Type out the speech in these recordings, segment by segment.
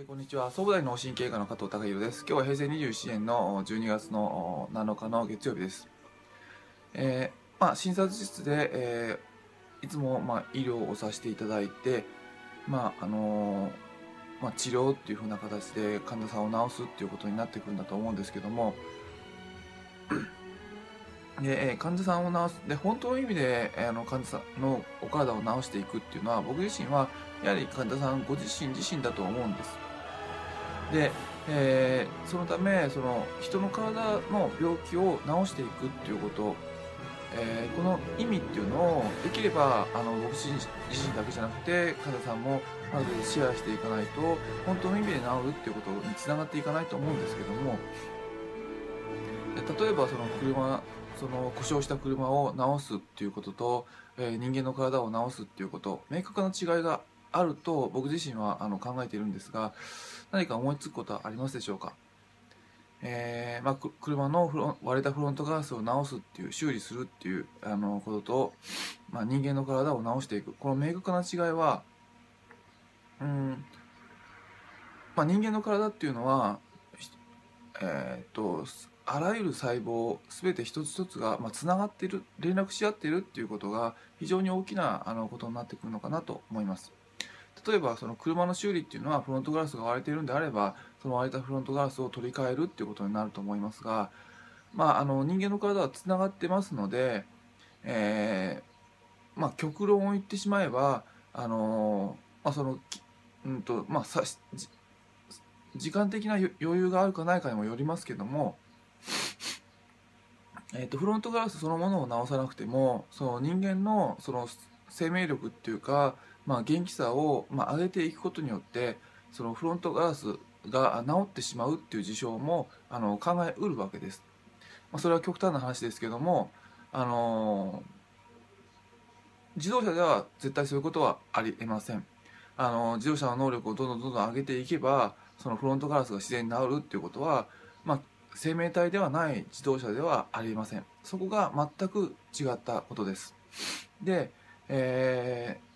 えーこんにちは。総武大脳神経科の加藤孝弘です。今日は平成27年の12月の7日の月曜日です。えーまあ診察室で、えーいつも、まあ、医療をさせていただいてまああのーまあ、治療っていう風な形で患者さんを治すっていうことになってくるんだと思うんですけども。で、えー患者さんを治すで本当の意味で、あの患者さんのお体を治していくっていうのは僕自身はやはり患者さんご自身自身だと思うんです。で、えーそのためその人の体の病気を治していくっていうこと、えーこの意味っていうのをできればあの僕自身だけじゃなくて患者さんもある程度シェアしていかないと本当の意味で治るっていうことにつながっていかないと思うんですけども例えばその車その故障した車を直すっていうことと、えー人間の体を治すっていうこと明確な違いがあると僕自身はあの考えているんですが何か思いつくことはありますでしょうか、えーまあ、車のフロ割れたフロントガラスを直すっていう修理するっていうあのことと、まあ、人間の体を治していく。この明確な違いはうん、まあ、人間の体っていうのはえーっとあらゆる細胞全て一つ一つがまあつながっている連絡し合っているっていうことが非常に大きなあのことになってくるのかなと思います。例えばその車の修理っていうのはフロントガラスが割れているんであればその割れたフロントガラスを取り替えるっていうことになると思いますが、まあ、あの人間の体はつながってますので、えーまあ、極論を言ってしまえばあの、まあそのうんとまあ、さじ時間的な余裕があるかないかにもよりますけどもえー、とフロントガラスそのものを直さなくてもその人間のその生命力っていうか、まあ、元気さを、まあ、上げていくことによってそのフロントガラスが治ってしまうっていう事象もあの考えうるわけです。まあ、それは極端な話ですけども、あの自動車では絶対そういうことはありえません。あの自動車の能力をどんどんどんどん上げていけばそのフロントガラスが自然に治るっていうことは、まあ、生命体ではない自動車ではありえませんそこが全く違ったことですで、えー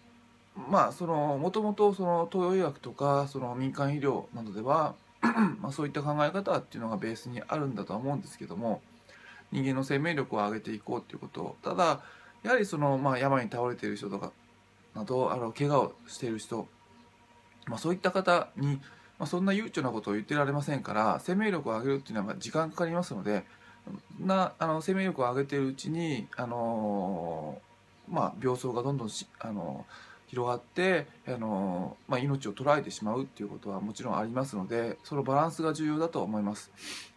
まあそのもともとその東洋医学とかその民間医療などでは まあそういった考え方っていうのがベースにあるんだとは思うんですけども人間の生命力を上げていこうっていうこと。ただやはりその、まあ、病に倒れている人とかなどあの怪我をしている人、まあ、そういった方にまあ、そんな悠長なことを言ってられませんから生命力を上げるっていうのは時間かかりますのでなあの生命力を上げているうちに、あのまあ、病巣がどんどんし、あの広がって、あのまあ、命を取られてしまうっていうことはもちろんありますのでそのバランスが重要だと思います。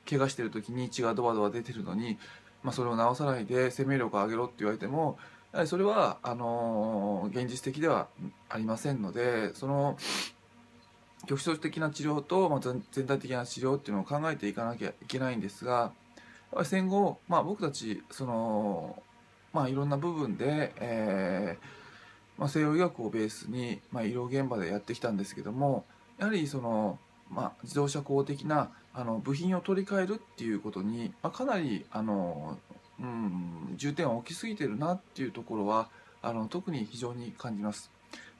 怪我してる時に血がドバドバ出てるのに、まあ、それを治さないで生命力を上げろって言われてもやはりそれはあの現実的ではありませんのでその局所的な治療と、まあ、全体的な治療っていうのを考えていかなきゃいけないんですが戦後、まあ、僕たちその、まあ、いろんな部分で、えーまあ、西洋医学をベースに、まあ、医療現場でやってきたんですけどもやはりその、まあ、自動車工的なあの部品を取り替えるっていうことに、まあ、かなりあの、うん、重点を置きすぎてるなっていうところはあの特に非常に感じます。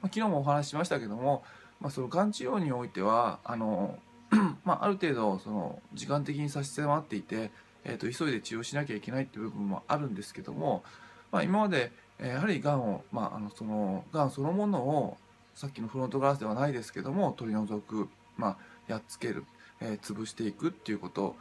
まあ、昨日もお話ししましたけどもまあ、そのがん治療においてはあの、まあ、ある程度その時間的に差し迫っていて、えー、と急いで治療しなきゃいけないっていう部分もあるんですけども、まあ、今まで、やはりがんを、まあ、あのそのがんそのものをさっきのフロントガラスではないですけども取り除く、まあ、やっつける、えー潰していくっていうこと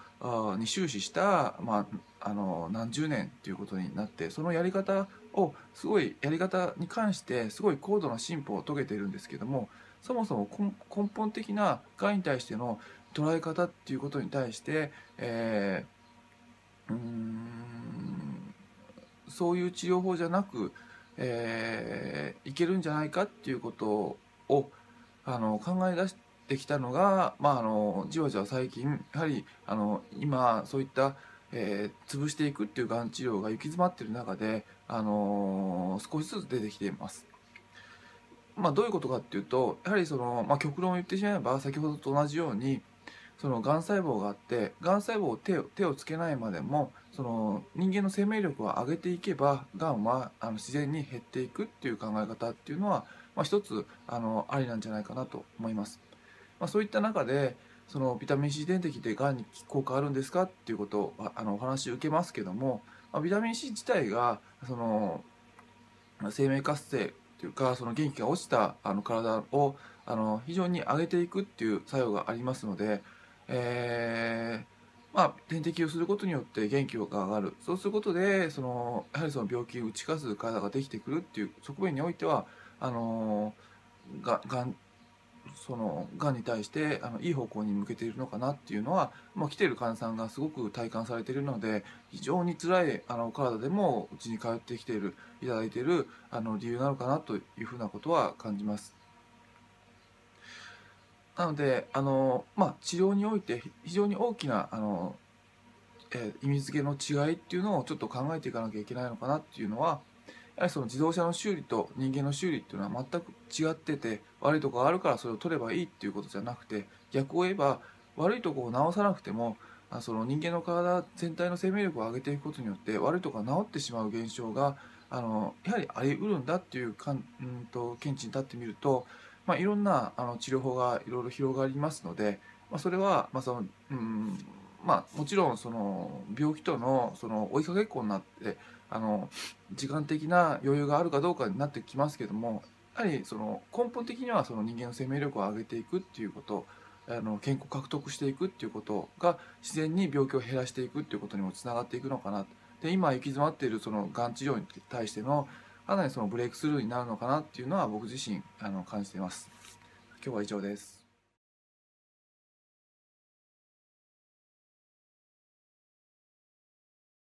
に終始した、まあ、あの何十年っていうことになってそのやり方をすごいやり方に関してすごい高度な進歩を遂げているんですけどもそもそも根本的ながんに対しての捉え方っていうことに対して、えーうんそういう治療法じゃなく、えーいけるんじゃないかっていうことをあの考え出してきたのが、まあ、あのじわじわ最近やはりあの今そういった、えー潰していくっていうがん治療が行き詰まってる中で、あの少しずつ出てきています。まあ、どういうことかっていうとやはりその、まあ、極論を言ってしまえば先ほどと同じようにそのがん細胞があってがん細胞を手を手をつけないまでもその人間の生命力を上げていけばがんはあの自然に減っていくっていう考え方っていうのは、まあ、一つあのありなんじゃないかなと思います。まあ、そういった中でそのビタミン C 点滴でがんに効果あるんですかっていうことをあのお話受けますけども、まあ、ビタミン C 自体がその生命活性というかその元気が落ちたあの体をあの非常に上げていくっていう作用がありますので、えー、まあ、点滴をすることによって元気が上がるそうすることでそのやはりその病気を打ち勝つ体ができてくるっていう側面においてはあのががんそのがんに対してあのいい方向に向けているのかなっていうのは、まあ、来てる患者さんがすごく体感されているので非常に辛いあの体でもうちに通ってきているいただいているあの理由なのかなというふうなことは感じます。なのであの、まあ、治療において非常に大きなあの、えー、意味付けの違いっていうのをちょっと考えていかなきゃいけないのかなっていうのはやはりその自動車の修理と人間の修理っていうのは全く違ってて悪いとこがあるからそれを取ればいいっていうことじゃなくて逆を言えば悪いとこを直さなくてもその人間の体全体の生命力を上げていくことによって悪いとこが治ってしまう現象があのやはりあり得るんだっていうかんうんと見地に立ってみると、まあ、いろんなあの治療法がいろいろ広がりますので、まあ、それは、まあそのうんまあ、もちろんその病気とのその追いかけっこになってあの時間的な余裕があるかどうかになってきますけどもやはりその根本的にはその人間の生命力を上げていくっていうことあの健康を獲得していくっていうことが自然に病気を減らしていくっていうことにもつながっていくのかなで今行き詰まっているそのがん治療に対してのかなりそのブレイクスルーになるのかなっていうのは僕自身あの感じています。今日は以上です。